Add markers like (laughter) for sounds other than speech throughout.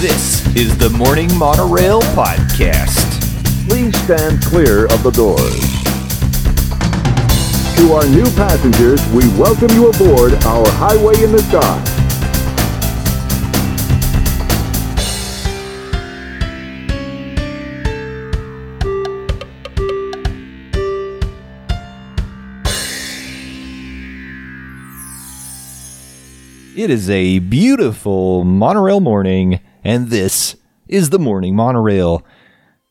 This is the Morning Monorail Podcast. Please stand clear of the doors. To our new passengers, we welcome you aboard our Highway in the Sky. It is a beautiful monorail morning, and this is the Morning Monorail.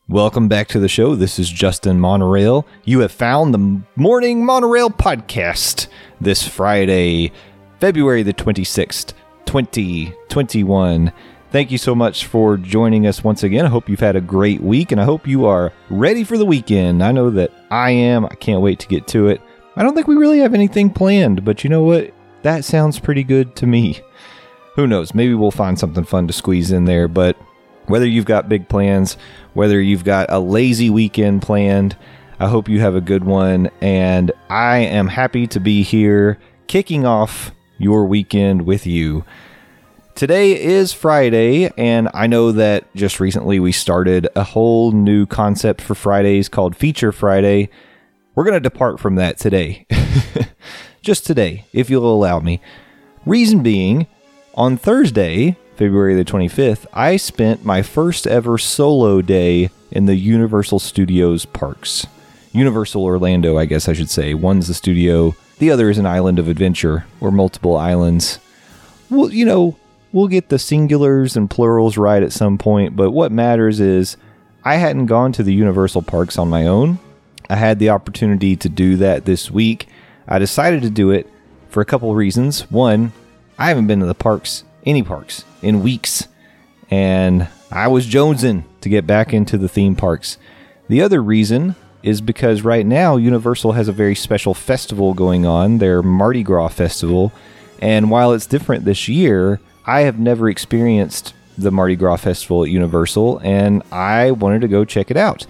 Welcome back to the show. This is Justin Monorail. You have found the Morning Monorail podcast this Friday, February the 26th, 2021. Thank you so much for joining us once again. I hope you've had a great week and I hope you are ready for the weekend. I know that I am. I can't wait to get to it. I don't think we really have anything planned, but you know what? That sounds pretty good to me. Who knows? Maybe we'll find something fun to squeeze in there, but whether you've got big plans, whether you've got a lazy weekend planned, I hope you have a good one. And I am happy to be here kicking off your weekend with you. Today is Friday, and I know that just recently we started a whole new concept for Fridays called Feature Friday. We're going to depart from that today. (laughs) just today, if you'll allow me. Reason being, on Thursday, February the 25th, I spent my first ever solo day in the Universal Studios parks. Universal Orlando, I guess I should say. One's the studio, the other is an island of adventure, or multiple islands. Well, you know, we'll get the singulars and plurals right at some point, but what matters is I hadn't gone to the Universal parks on my own. I had the opportunity to do that this week. I decided to do it for a couple reasons. One, I haven't been to the parks, any parks, in weeks, and I was jonesing to get back into the theme parks. The other reason is because right now Universal has a very special festival going on, their Mardi Gras festival, and while it's different this year, I have never experienced the Mardi Gras festival at Universal, and I wanted to go check it out.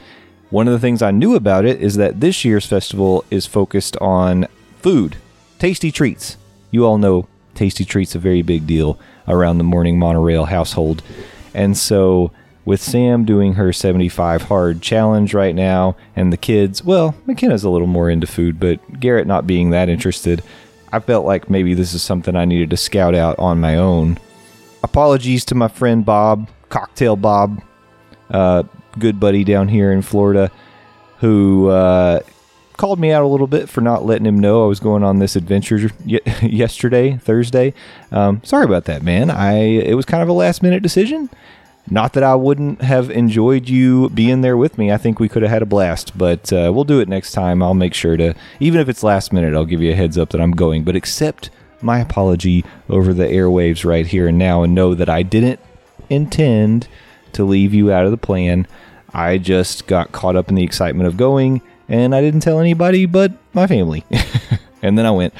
One of the things I knew about it is that this year's festival is focused on food, tasty treats. You all know tasty treats a very big deal around the morning monorail household. And so with Sam doing her 75 hard challenge right now and the kids, well, McKenna's a little more into food, but Garrett not being that interested, I felt like maybe this is something I needed to scout out on my own. Apologies to my friend Bob, Cocktail Bob, uh, good buddy down here in Florida, who uh, called me out a little bit for not letting him know I was going on this adventure y- (laughs) yesterday, Thursday. Um, sorry about that, man. I it was kind of a last minute decision. Not that I wouldn't have enjoyed you being there with me. I think we could have had a blast, but uh, we'll do it next time. I'll make sure to, even if it's last minute, I'll give you a heads up that I'm going. But accept my apology over the airwaves right here and now and know that I didn't intend to leave you out of the plan. I just got caught up in the excitement of going and I didn't tell anybody but my family. (laughs) and then I went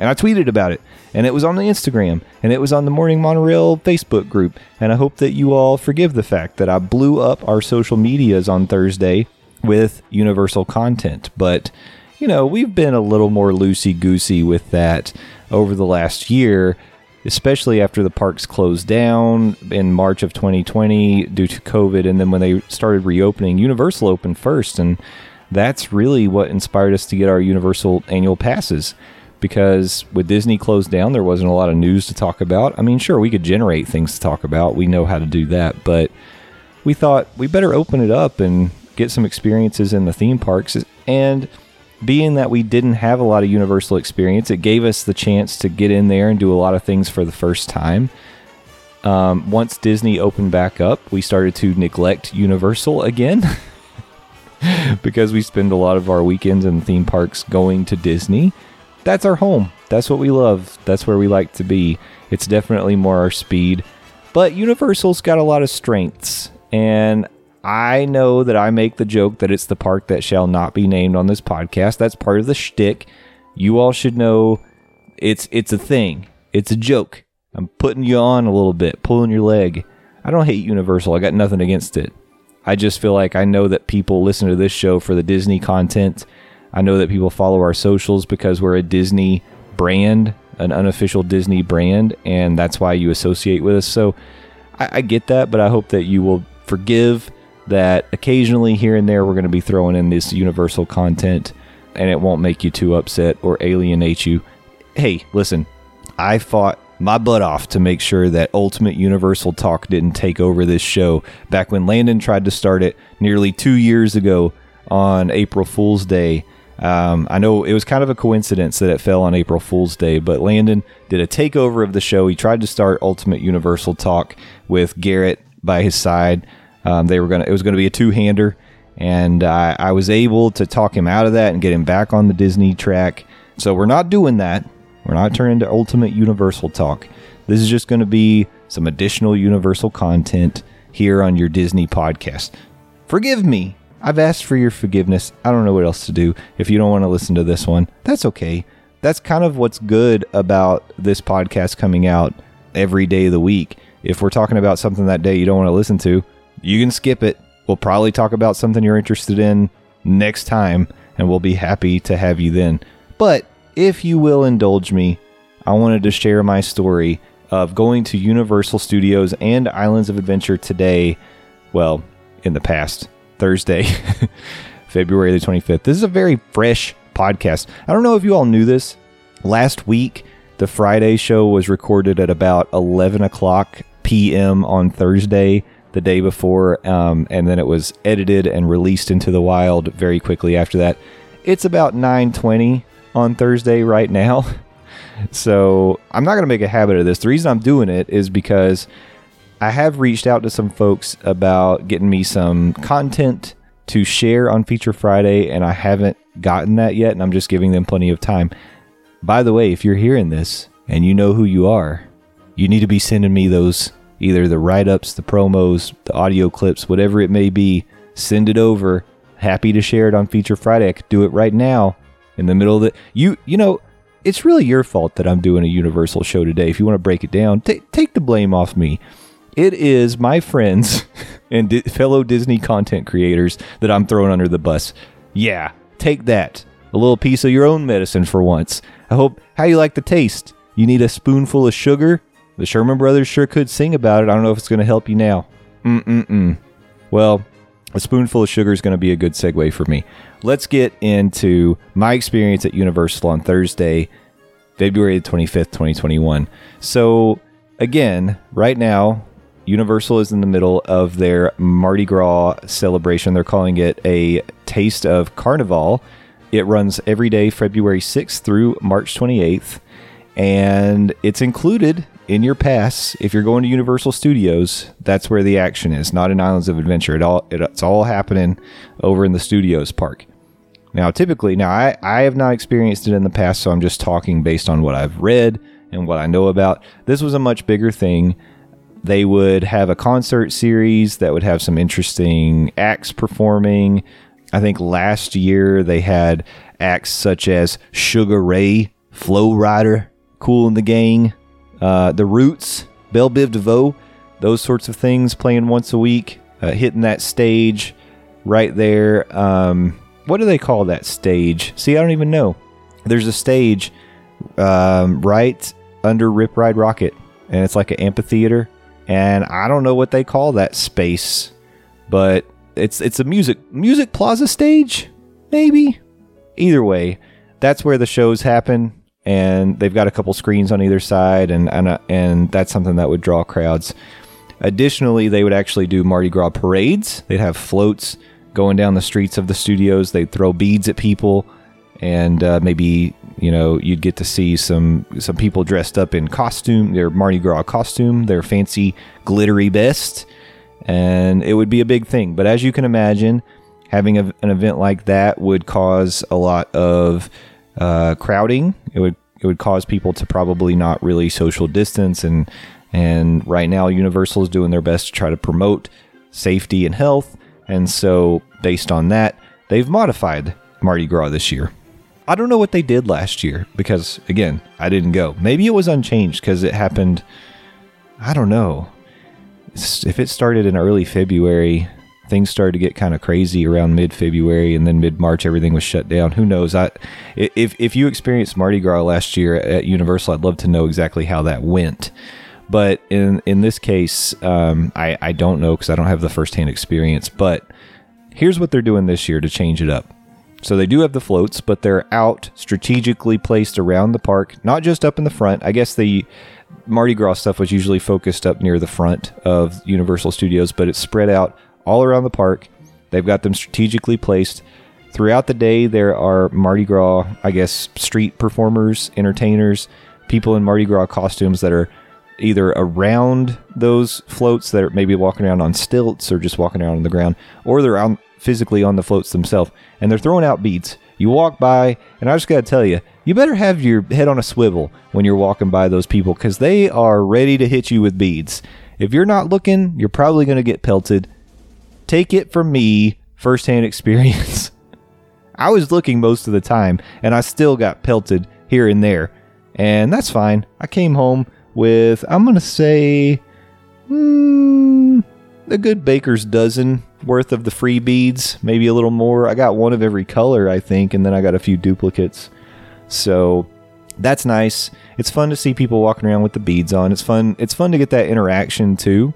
and I tweeted about it and it was on the Instagram and it was on the Morning Monorail Facebook group. And I hope that you all forgive the fact that I blew up our social medias on Thursday with universal content. But, you know, we've been a little more loosey goosey with that over the last year, especially after the parks closed down in March of 2020 due to COVID. And then when they started reopening, Universal opened first. And that's really what inspired us to get our Universal annual passes because with Disney closed down, there wasn't a lot of news to talk about. I mean, sure, we could generate things to talk about. We know how to do that, but we thought we better open it up and get some experiences in the theme parks. And being that we didn't have a lot of Universal experience, it gave us the chance to get in there and do a lot of things for the first time. Um, once Disney opened back up, we started to neglect Universal again. (laughs) (laughs) because we spend a lot of our weekends in theme parks going to Disney. That's our home. That's what we love. That's where we like to be. It's definitely more our speed. But Universal's got a lot of strengths. And I know that I make the joke that it's the park that shall not be named on this podcast. That's part of the shtick. You all should know it's it's a thing. It's a joke. I'm putting you on a little bit, pulling your leg. I don't hate Universal. I got nothing against it. I just feel like I know that people listen to this show for the Disney content. I know that people follow our socials because we're a Disney brand, an unofficial Disney brand, and that's why you associate with us. So I, I get that, but I hope that you will forgive that occasionally here and there we're going to be throwing in this universal content and it won't make you too upset or alienate you. Hey, listen, I fought my butt off to make sure that Ultimate Universal Talk didn't take over this show back when Landon tried to start it nearly two years ago on April Fool's Day. Um, I know it was kind of a coincidence that it fell on April Fool's Day, but Landon did a takeover of the show. He tried to start Ultimate Universal Talk with Garrett by his side. Um, they were gonna. It was gonna be a two hander, and I, I was able to talk him out of that and get him back on the Disney track. So we're not doing that. We're not turning to Ultimate Universal Talk. This is just going to be some additional Universal content here on your Disney podcast. Forgive me. I've asked for your forgiveness. I don't know what else to do. If you don't want to listen to this one, that's okay. That's kind of what's good about this podcast coming out every day of the week. If we're talking about something that day you don't want to listen to, you can skip it. We'll probably talk about something you're interested in next time, and we'll be happy to have you then. But if you will indulge me, I wanted to share my story of going to Universal Studios and Islands of Adventure today. Well, in the past, Thursday, (laughs) February the 25th. This is a very fresh podcast. I don't know if you all knew this. Last week, the Friday show was recorded at about 11 o'clock p.m. on Thursday, the day before, um, and then it was edited and released into the wild very quickly after that. It's about 9:20 on Thursday right now. (laughs) So I'm not going to make a habit of this. The reason I'm doing it is because I have reached out to some folks about getting me some content to share on Feature Friday, and I haven't gotten that yet, and I'm just giving them plenty of time. By the way, if you're hearing this and you know who you are, you need to be sending me those either the write ups, the promos, the audio clips, whatever it may be. Send it over. Happy to share it on Feature Friday. I could do it right now in the middle of the you you know it's really your fault that I'm doing a Universal show today. If you want to break it down, take take the blame off me. It is my friends (laughs) and di- fellow Disney content creators that I'm throwing under the bus. Yeah, take that. A little piece of your own medicine for once. I hope how you like the taste. You need a spoonful of sugar. The Sherman Brothers sure could sing about it. I don't know if it's going to help you now. Mm mm mm. Well, a spoonful of sugar is going to be a good segue for me. Let's get into my experience at Universal on Thursday, February 25th, 2021. So, again, right now, Universal is in the middle of their Mardi Gras celebration. They're calling it a Taste of Carnival. It runs every day, February 6th through March 28th, and it's included in your pass if you're going to Universal Studios. That's where the action is, not in Islands of Adventure. It all it's all happening over in the Studios park. Now, typically, now I, I have not experienced it in the past, so I'm just talking based on what I've read and what I know about. This was a much bigger thing. They would have a concert series that would have some interesting acts performing. I think last year they had acts such as Sugar Ray, Flo Rida, Kool & the Gang, uh, The Roots, Bell Biv DeVoe, those sorts of things playing once a week, uh, hitting that stage right there. Um, what do they call that stage? See, I don't even know. There's a stage um, right under Rip Ride Rockit, and it's like an amphitheater, and I don't know what they call that space, but it's it's a music music plaza stage, maybe. Either way, that's where the shows happen, and they've got a couple screens on either side, and and uh, and that's something that would draw crowds. Additionally, they would actually do Mardi Gras parades. They'd have floats going down the streets of the studios. They'd throw beads at people, and uh, maybe you know you'd get to see some some people dressed up in costume, their Mardi Gras costume, their fancy glittery best, and it would be a big thing. But as you can imagine, having a, an event like that would cause a lot of uh, crowding. It would it would cause people to probably not really social distance and and right now Universal is doing their best to try to promote safety and health and so, based on that, they've modified Mardi Gras this year. I don't know what they did last year because, again, I didn't go. Maybe it was unchanged because it happened. I don't know. If it started in early February, things started to get kind of crazy around mid February, and then mid March, everything was shut down. Who knows? I, if if you experienced Mardi Gras last year at Universal, I'd love to know exactly how that went. But in in this case, um, I I don't know because I don't have the firsthand experience. But here's what they're doing this year to change it up. So they do have the floats, but they're out strategically placed around the park, not just up in the front. I guess the Mardi Gras stuff was usually focused up near the front of Universal Studios, but it's spread out all around the park. They've got them strategically placed. Throughout the day, there are Mardi Gras, I guess, street performers, entertainers, people in Mardi Gras costumes that are either around those floats that are maybe walking around on stilts or just walking around on the ground, or they're on physically on the floats themselves, and they're throwing out beads. You walk by, and I just got to tell you, you better have your head on a swivel when you're walking by those people because they are ready to hit you with beads. If you're not looking, you're probably going to get pelted. Take it from me, firsthand experience. (laughs) I was looking most of the time, and I still got pelted here and there. And that's fine. I came home with, I'm going to say, hmm, a good baker's dozen worth of the free beads, maybe a little more. I got one of every color, I think, and then I got a few duplicates. So that's nice. It's fun to see people walking around with the beads on. It's fun. It's fun to get that interaction too.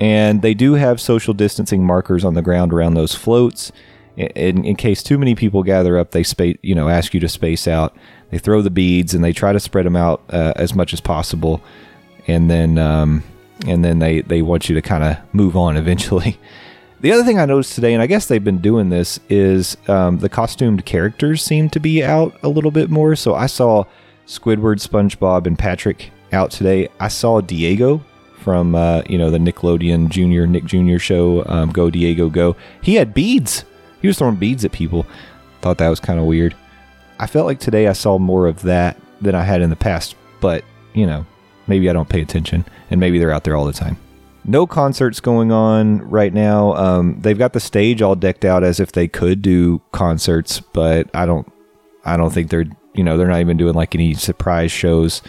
And they do have social distancing markers on the ground around those floats. In, in case too many people gather up, they space, you know, ask you to space out. They throw the beads and they try to spread them out uh, as much as possible. And then, um, and then they, they want you to kind of move on (laughs) eventually. The other thing I noticed today, and I guess they've been doing this, is um, the costumed characters seem to be out a little bit more. So I saw Squidward, SpongeBob, and Patrick out today. I saw Diego from uh, you know the Nickelodeon Junior Nick Junior show, um, Go Diego Go. He had beads. He was throwing beads at people. Thought that was kind of weird. I felt like today I saw more of that than I had in the past, but you know, maybe I don't pay attention, and maybe they're out there all the time no concerts going on right now. Um, they've got the stage all decked out as if they could do concerts, but I don't. I don't think they're. You know, they're not even doing like any surprise shows.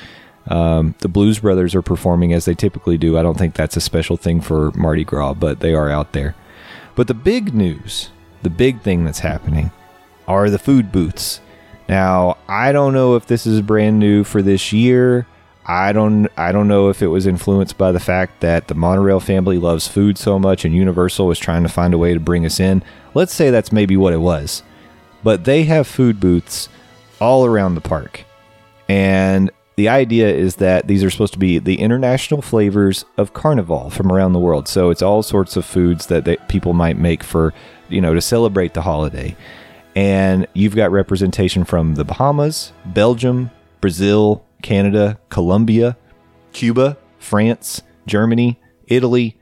Um, the Blues Brothers are performing as they typically do. I don't think that's a special thing for Mardi Gras, but they are out there. But the big news, the big thing that's happening, are the food booths. Now, I don't know if this is brand new for this year. I don't I don't know if it was influenced by the fact that the monorail family loves food so much and Universal was trying to find a way to bring us in. Let's say that's maybe what it was. But they have food booths all around the park. And the idea is that these are supposed to be the international flavors of carnival from around the world. So it's all sorts of foods that they, people might make for, you know, to celebrate the holiday. And you've got representation from the Bahamas, Belgium, Brazil, Canada, Colombia, Cuba, France, Germany, Italy,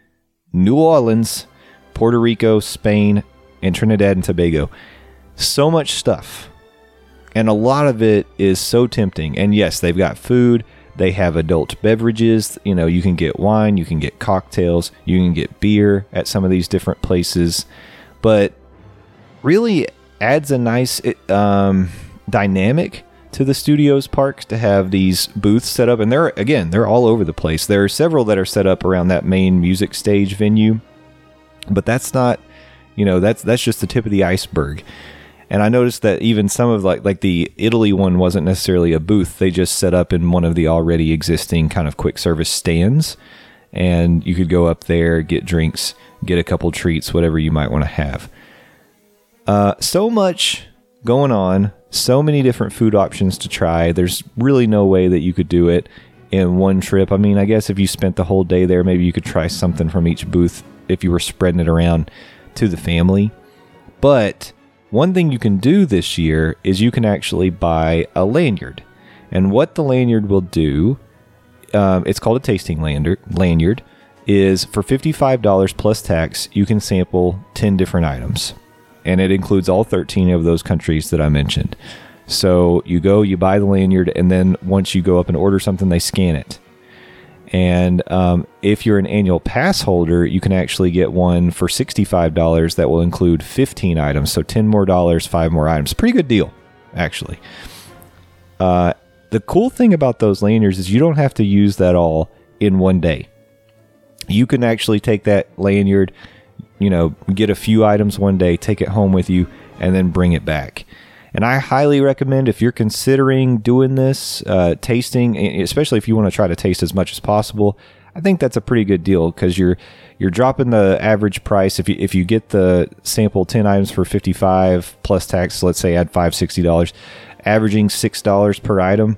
New Orleans, Puerto Rico, Spain, and Trinidad and Tobago. So much stuff. And a lot of it is so tempting. And yes, they've got food, they have adult beverages. You know, you can get wine, you can get cocktails, you can get beer at some of these different places. But really adds a nice um, dynamic to the studios park to have these booths set up and they're again they're all over the place there are several that are set up around that main music stage venue but that's not you know that's that's just the tip of the iceberg and i noticed that even some of like like the italy one wasn't necessarily a booth they just set up in one of the already existing kind of quick service stands and you could go up there get drinks get a couple treats whatever you might want to have uh, so much going on, so many different food options to try. There's really no way that you could do it in one trip. I mean, I guess if you spent the whole day there, maybe you could try something from each booth if you were spreading it around to the family. But one thing you can do this year is you can actually buy a lanyard. And what the lanyard will do, um, it's called a tasting lanyard, lanyard, is for $55 plus tax, you can sample 10 different items and it includes all 13 of those countries that I mentioned. So you go, you buy the lanyard, and then once you go up and order something, they scan it. And um, if you're an annual pass holder, you can actually get one for $65 that will include 15 items. So 10 more dollars, five more items. Pretty good deal, actually. Uh, the cool thing about those lanyards is you don't have to use that all in one day. You can actually take that lanyard, you know, get a few items one day, take it home with you, and then bring it back. And I highly recommend if you're considering doing this, uh, tasting, especially if you want to try to taste as much as possible, I think that's a pretty good deal because you're you're dropping the average price if you if you get the sample ten items for fifty five plus tax. Let's say add five sixty dollars, averaging six dollars per item.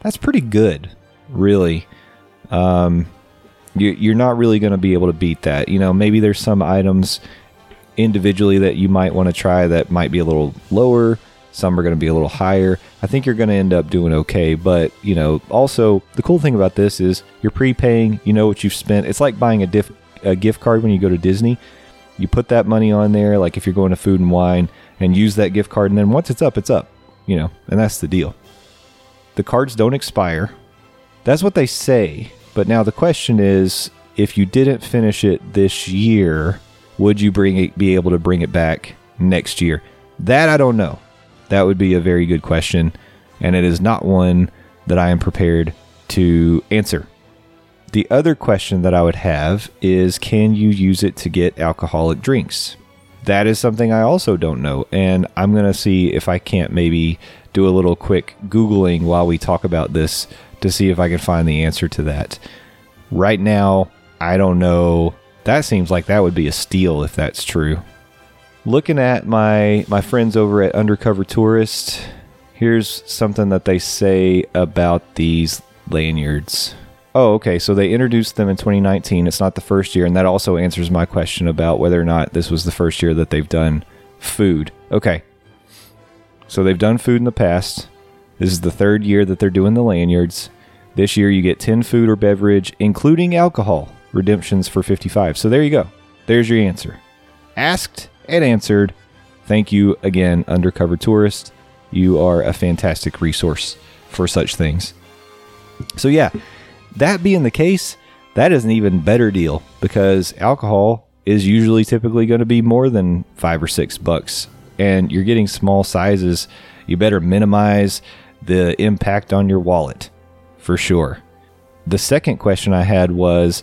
That's pretty good, really. Um, you, you're not really going to be able to beat that. You know, maybe there's some items individually that you might want to try that might be a little lower. Some are going to be a little higher. I think you're going to end up doing okay. But, you know, also the cool thing about this is you're prepaying, you know what you've spent. It's like buying a, diff, a gift card when you go to Disney. You put that money on there, like if you're going to food and wine, and use that gift card. And then once it's up, it's up, you know, and that's the deal. The cards don't expire. That's what they say. But now the question is if you didn't finish it this year, would you bring it, be able to bring it back next year? That I don't know. That would be a very good question, and it is not one that I am prepared to answer. The other question that I would have is can you use it to get alcoholic drinks? That is something I also don't know, and I'm going to see if I can't maybe do a little quick Googling while we talk about this to see if I can find the answer to that. Right now, I don't know. That seems like that would be a steal if that's true. Looking at my my friends over at Undercover Tourist, here's something that they say about these lanyards. Oh, okay. So they introduced them in 2019. It's not the first year, and that also answers my question about whether or not this was the first year that they've done food. Okay. So they've done food in the past. This is the third year that they're doing the lanyards. This year you get 10 food or beverage, including alcohol, redemptions for 55. So there you go. There's your answer. Asked and answered. Thank you again, Undercover Tourist. You are a fantastic resource for such things. So, yeah, that being the case, that is an even better deal because alcohol is usually typically going to be more than five or six bucks, and you're getting small sizes. You better minimize the impact on your wallet for sure. The second question I had was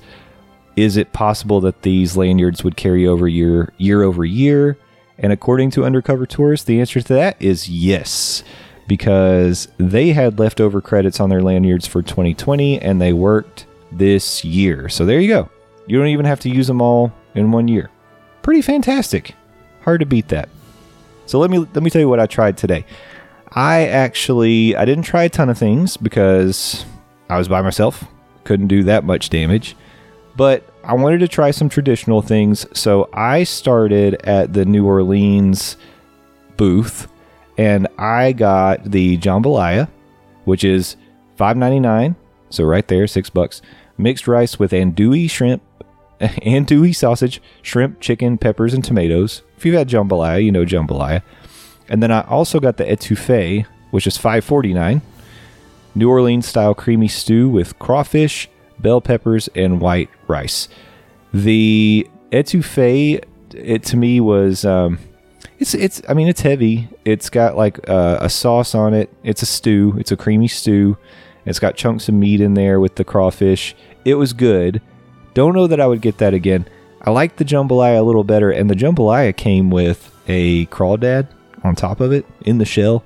Is it possible that these lanyards would carry over year, year over year? And according to Undercover Tourist, the answer to that is yes, because they had leftover credits on their lanyards for 2020 and they worked this year. So there you go. You don't even have to use them all in one year. Pretty fantastic. Hard to beat that. So let me let me tell you what I tried today. I actually I didn't try a ton of things because I was by myself, couldn't do that much damage. But I wanted to try some traditional things, so I started at the New Orleans booth and I got the jambalaya, which is $5.99, so right there, 6 bucks. Mixed rice with andouille shrimp, (laughs) andouille sausage, shrimp, chicken, peppers and tomatoes. If you've had jambalaya, you know jambalaya. And then I also got the etouffee, which is $5.49. New Orleans style creamy stew with crawfish, bell peppers, and white rice. The etouffee, it to me was, um, it's it's. I mean, it's heavy. It's got like uh, a sauce on it. It's a stew. It's a creamy stew. It's got chunks of meat in there with the crawfish. It was good. Don't know that I would get that again. I like the jambalaya a little better, and the jambalaya came with a crawdad on top of it in the shell.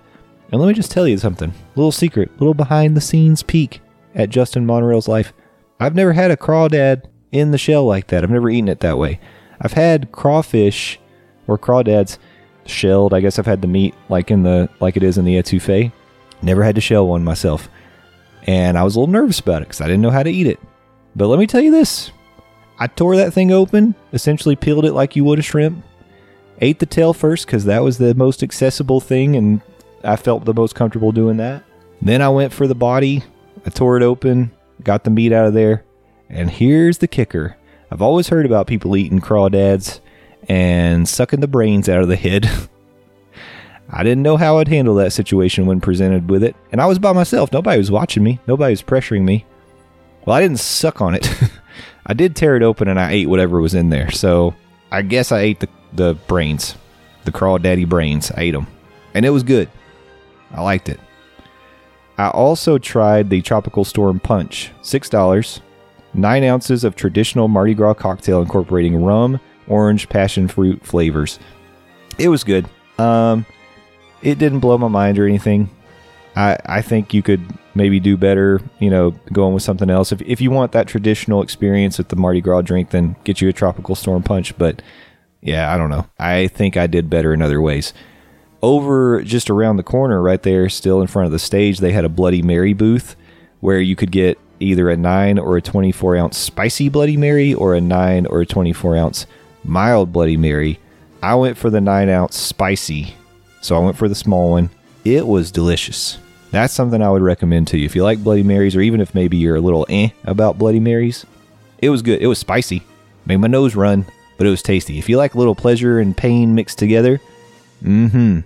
And let me just tell you something little secret, little behind the scenes peek at Justin Monorail's life. I've never had a crawdad in the shell like that. I've never eaten it that way. I've had crawfish or crawdads shelled. I guess I've had the meat like in the like it is in the etouffee. Never had to shell one myself. And I was a little nervous about it because I didn't know how to eat it. But let me tell you this. I tore that thing open, essentially peeled it like you would a shrimp, ate the tail first because that was the most accessible thing and I felt the most comfortable doing that. Then I went for the body. I tore it open, got the meat out of there. And here's the kicker I've always heard about people eating crawdads and sucking the brains out of the head. (laughs) I didn't know how I'd handle that situation when presented with it, and I was by myself. Nobody was watching me, nobody was pressuring me. Well, I didn't suck on it. (laughs) I did tear it open and I ate whatever was in there. So I guess I ate the, the brains, the crawdaddy brains. I ate them, and it was good. I liked it. I also tried the Tropical Storm Punch, $6, 9 ounces of traditional Mardi Gras cocktail incorporating rum, orange, passion fruit flavors. It was good. Um, it didn't blow my mind or anything. I, I think you could maybe do better, you know, going with something else. If, if you want that traditional experience with the Mardi Gras drink, then get you a tropical storm punch. But yeah, I don't know. I think I did better in other ways. Over just around the corner, right there, still in front of the stage, they had a Bloody Mary booth where you could get either a 9 or a 24 ounce spicy Bloody Mary or a 9 or a 24 ounce mild Bloody Mary. I went for the 9 ounce spicy, so I went for the small one. It was delicious. That's something I would recommend to you. If you like Bloody Marys, or even if maybe you're a little eh about Bloody Marys, it was good. It was spicy, made my nose run, but it was tasty. If you like a little pleasure and pain mixed together, mm hmm,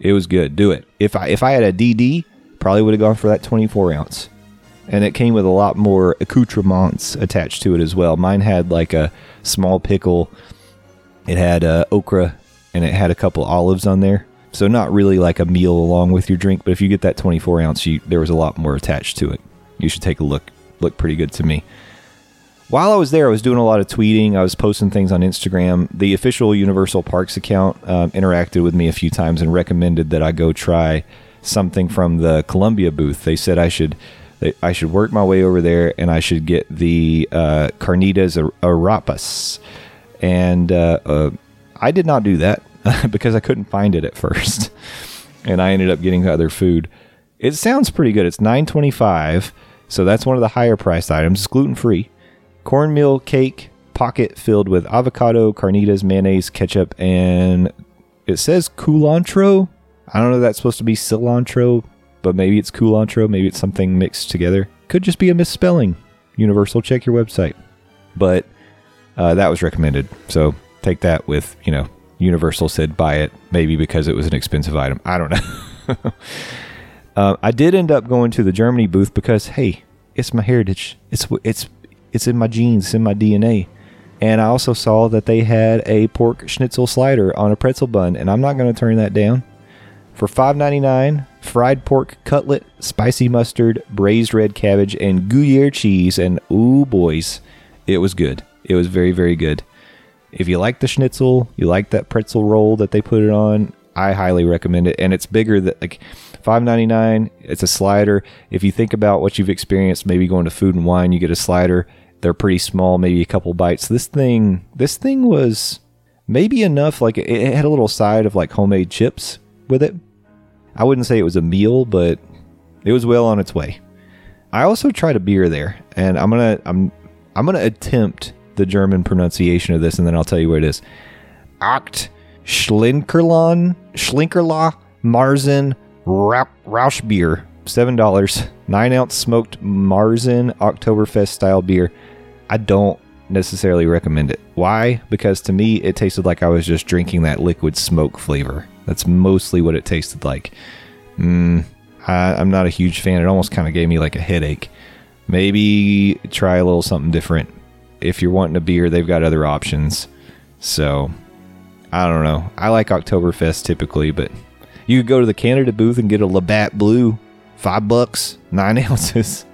it was good. Do it. If I if I had a DD, probably would have gone for that 24 ounce and it came with a lot more accoutrements attached to it as well. Mine had like a small pickle, it had uh, okra, and it had a couple olives on there. So not really like a meal along with your drink, but if you get that 24 ounce, you, there was a lot more attached to it. You should take a look. Looked pretty good to me. While I was there, I was doing a lot of tweeting. I was posting things on Instagram. The official Universal Parks account um, interacted with me a few times and recommended that I go try something from the Colombia booth. They said I should I should work my way over there and I should get the uh, Carnitas Arepas. And uh, uh, I did not do that (laughs) because I couldn't find it at first. (laughs) and I ended up getting other food. It sounds pretty good. It's nine twenty five, so that's one of the higher priced items. It's gluten free. Cornmeal cake pocket filled with avocado, carnitas, mayonnaise, ketchup, and it says culantro. I don't know if that's supposed to be cilantro, but maybe it's culantro, maybe it's something mixed together. Could just be a misspelling. Universal, check your website. But uh, that was recommended. So take that with, you know, Universal said buy it, maybe because it was an expensive item. I don't know. uh, (laughs) I did end up going to the Germany booth because, hey, it's my heritage. It's it's it's in my genes, it's in my DNA. And I also saw that they had a pork schnitzel slider on a pretzel bun, and I'm not going to turn that down. For $5.99, fried pork cutlet, spicy mustard, braised red cabbage, and Gruyere cheese. And ooh, boys, it was good. It was very, very good. If you like the schnitzel, you like that pretzel roll that they put it on, I highly recommend it. And it's bigger than like five ninety nine. It's a slider. If you think about what you've experienced, maybe going to food and wine, you get a slider. They're pretty small, maybe a couple bites. This thing, this thing was maybe enough. Like it had a little side of like homemade chips with it. I wouldn't say it was a meal, but it was well on its way. I also tried a beer there, and I'm gonna I'm I'm gonna attempt the German pronunciation of this, and then I'll tell you what it is. Acht Schlinkerlon Schlinkerla Marzen Rausch beer, seven dollars, nine ounce smoked Marzen Oktoberfest style beer. I don't necessarily recommend it. Why? Because to me, it tasted like I was just drinking that liquid smoke flavor. That's mostly what it tasted like. Mm, I, I'm not a huge fan. It almost kind of gave me like a headache. Maybe try a little something different. If you're wanting a beer, they've got other options. So, I don't know. I like Oktoberfest typically, but you could go to the Canada booth and get a Labatt Blue, five bucks, nine (laughs) ounces.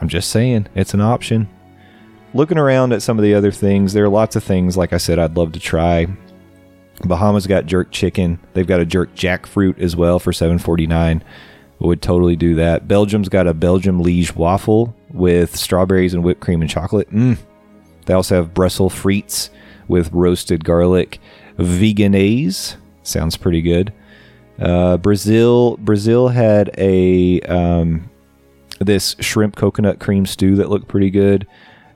I'm just saying, it's an option. Looking around at some of the other things, there are lots of things, like I said, I'd love to try. Bahamas got jerk chicken. They've got a jerk jackfruit as well for 7.49. Would totally do that. Belgium's got a Belgium Liege waffle with strawberries and whipped cream and chocolate. Mm. They also have Brussels frites with roasted garlic. Vegenaise sounds pretty good. Uh, Brazil Brazil had a um, this shrimp coconut cream stew that looked pretty good.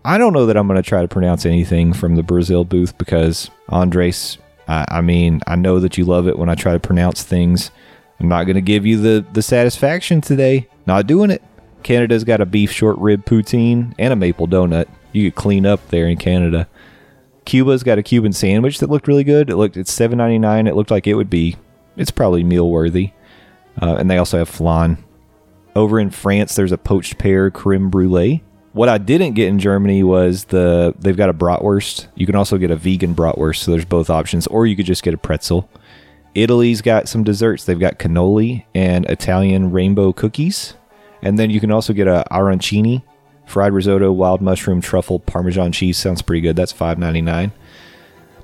I don't know that I'm going to try to pronounce anything from the Brazil booth because Andres I, I mean, I know that you love it when I try to pronounce things. I'm not going to give you the, the satisfaction today. Not doing it. Canada's got a beef short rib poutine and a maple donut. You could clean up there in Canada. Cuba's got a Cuban sandwich that looked really good. It looked it's seven ninety nine. It looked like it would be. It's probably meal worthy. Uh, and they also have flan. Over in France, there's a poached pear creme brulee. What I didn't get in Germany was the they've got a bratwurst. You can also get a vegan bratwurst, so there's both options, or you could just get a pretzel. Italy's got some desserts. They've got cannoli and Italian rainbow cookies, and then you can also get a arancini, fried risotto, wild mushroom, truffle, parmesan cheese. Sounds pretty good. That's five ninety nine.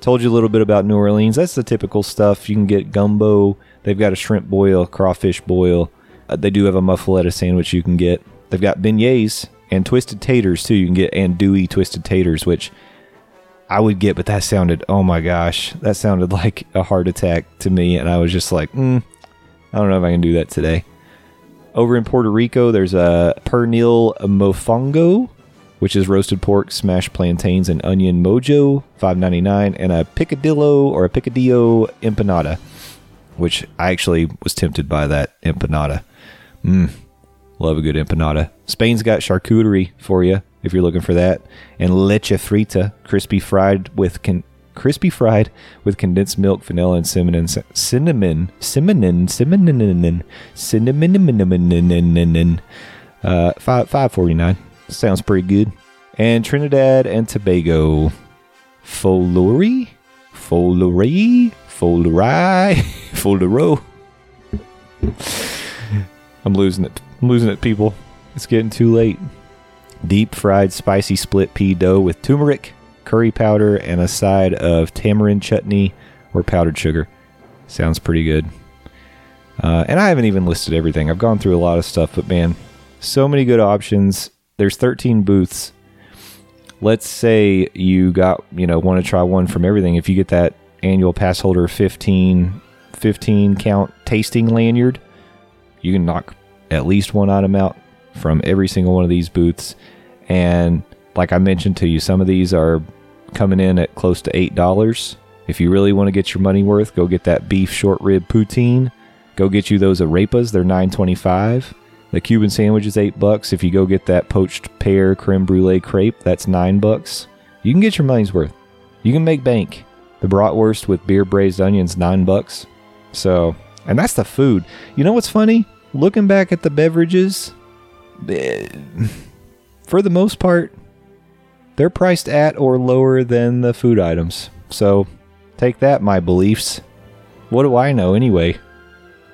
Told you a little bit about New Orleans. That's the typical stuff. You can get gumbo. They've got a shrimp boil, crawfish boil, uh, they do have a muffaletta sandwich you can get. They've got beignets and twisted taters too. You can get andouille twisted taters, which I would get, but that sounded oh my gosh, that sounded (laughs) like a heart attack to me, and I was just like, mm, I don't know if I can do that today. Over in Puerto Rico, there's a pernil mofongo, which is roasted pork, smashed plantains, and onion mojo, five ninety nine, and a picadillo or a picadillo empanada, which I actually was tempted by that empanada. Mmm, love a good empanada. Spain's got charcuterie for you if you're looking for that, and leche frita, crispy fried with con- crispy fried with condensed milk, vanilla, and cinnamon, cinnamon, cinnamon, cinnamon, cinnamon, cinnamon, cinnamon, cinnamon, uh, five five forty nine. Sounds pretty good. And Trinidad and Tobago, Folori, Folori, Folori, (laughs) Folero. I'm losing it. I'm losing it, people. It's getting too late. Deep fried spicy split pea dough with turmeric, curry powder, and a side of tamarind chutney or powdered sugar. Sounds pretty good. Uh, and I haven't even listed everything. I've gone through a lot of stuff, but man, so many good options. There's 13 booths. Let's say you got, you know, want to try one from everything. If you get that annual pass holder 15, 15 count tasting lanyard, you can knock at least one item out from every single one of these booths. And like I mentioned to you, some of these are coming in at close to $8. If you really want to get your money worth, go get that beef short rib poutine. Go get you those arepas, they're 9.25. The Cuban sandwich is 8 bucks. If you go get that poached pear creme brulee crepe, that's 9 bucks. You can get your money's worth. You can make bank. The bratwurst with beer braised onions 9 bucks. So, and that's the food. You know what's funny? Looking back at the beverages, eh, for the most part, they're priced at or lower than the food items. So take that, my beliefs. What do I know anyway?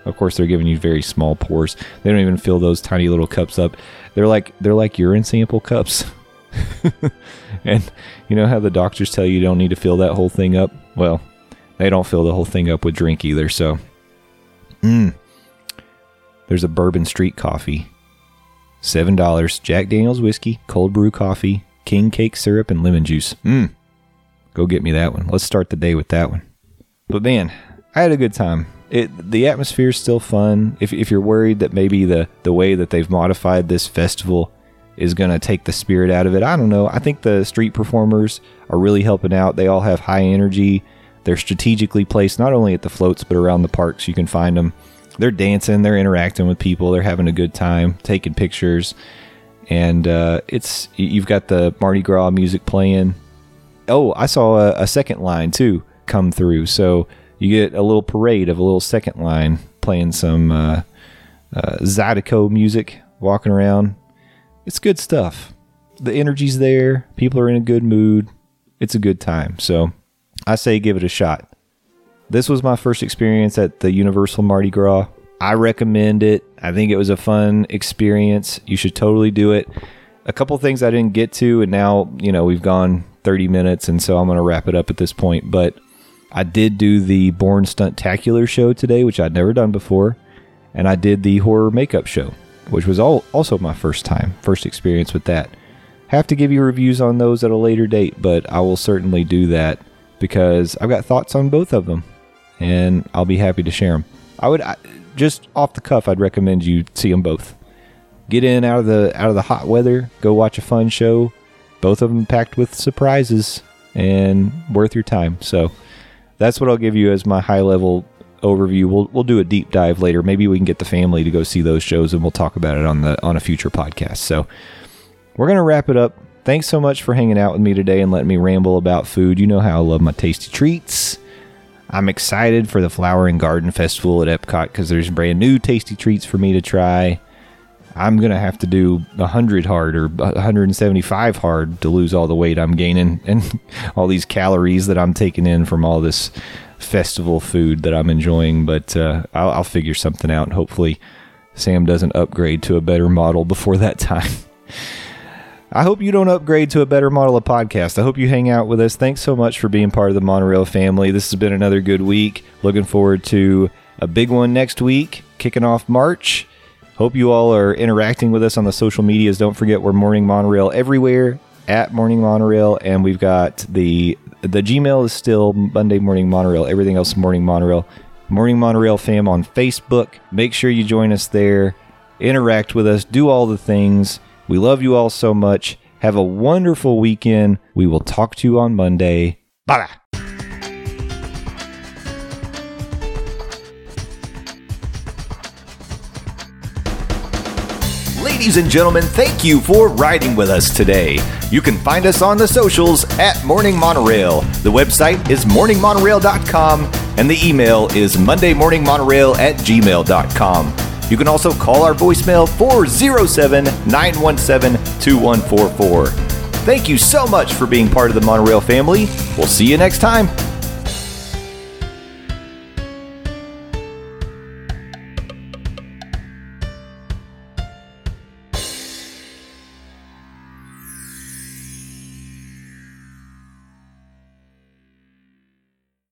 Of course, they're giving you very small pours. They don't even fill those tiny little cups up. They're like they're like urine sample cups. (laughs) and you know how the doctors tell you, you don't need to fill that whole thing up? Well, they don't fill the whole thing up with drink either. So, mm. there's a Bourbon Street coffee, seven dollars. Jack Daniel's whiskey, cold brew coffee, king cake syrup, and lemon juice. Mmm. Go get me that one. Let's start the day with that one. But man, I had a good time. It the atmosphere is still fun. If if you're worried that maybe the the way that they've modified this festival is going to take the spirit out of it, I don't know. I think the street performers are really helping out. They all have high energy. They're strategically placed not only at the floats but around the parks. You can find them. They're dancing. They're interacting with people. They're having a good time, taking pictures and uh, it's you've got the Mardi Gras music playing. Oh, I saw a, a, second line too come through, so you get a little parade of a little second line playing some uh, uh, Zydeco music, walking around. It's good stuff. The energy's there. People are in a good mood. It's a good time. So I say give it a shot. This was my first experience at the Universal Mardi Gras. I recommend it. I think it was a fun experience. You should totally do it. A couple things I didn't get to, and now, you know, we've gone 30 minutes, and so I'm going to wrap it up at this point. But I did do the Bourne Stuntacular show today, which I'd never done before. And I did the horror makeup show, which was all, also my first time, first experience with that. Have to give you reviews on those at a later date, but I will certainly do that because I've got thoughts on both of them, and I'll be happy to share them. I would. I, just off the cuff, I'd recommend you see them both. Get in out of the out of the hot weather, go watch a fun show. Both of them packed with surprises and worth your time. So that's what I'll give you as my high level overview. We'll we'll do a deep dive later. Maybe we can get the family to go see those shows and we'll talk about it on the on a future podcast. So we're gonna wrap it up. Thanks so much for hanging out with me today and letting me ramble about food. You know how I love my tasty treats. I'm excited for the Flower and Garden Festival at Epcot because there's brand new tasty treats for me to try. I'm gonna have to do 100 hard or 175 hard to lose all the weight I'm gaining (laughs) and all these calories that I'm taking in from all this festival food that I'm enjoying. But uh, I'll, I'll figure something out. And hopefully, Sam doesn't upgrade to a better model before that time. (laughs) I hope you don't upgrade to a better model of podcast. I hope you hang out with us. Thanks so much for being part of the Monorail family. This has been another good week. Looking forward to a big one next week, kicking off March. Hope you all are interacting with us on the social medias. Don't forget we're Morning Monorail everywhere at Morning Monorail, and we've got the the Gmail is still Monday Morning Monorail. Everything else Morning Monorail. Morning Monorail fam on Facebook. Make sure you join us there. Interact with us. Do all the things. We love you all so much. Have a wonderful weekend. We will talk to you on Monday. Bye bye. Ladies and gentlemen, thank you for riding with us today. You can find us on the socials at Morning Monorail. The website is morningmonorail.com and the email is mondaymorningmonorail at gmail.com. You can also call our voicemail 407 917 2144. Thank you so much for being part of the Monorail family. We'll see you next time.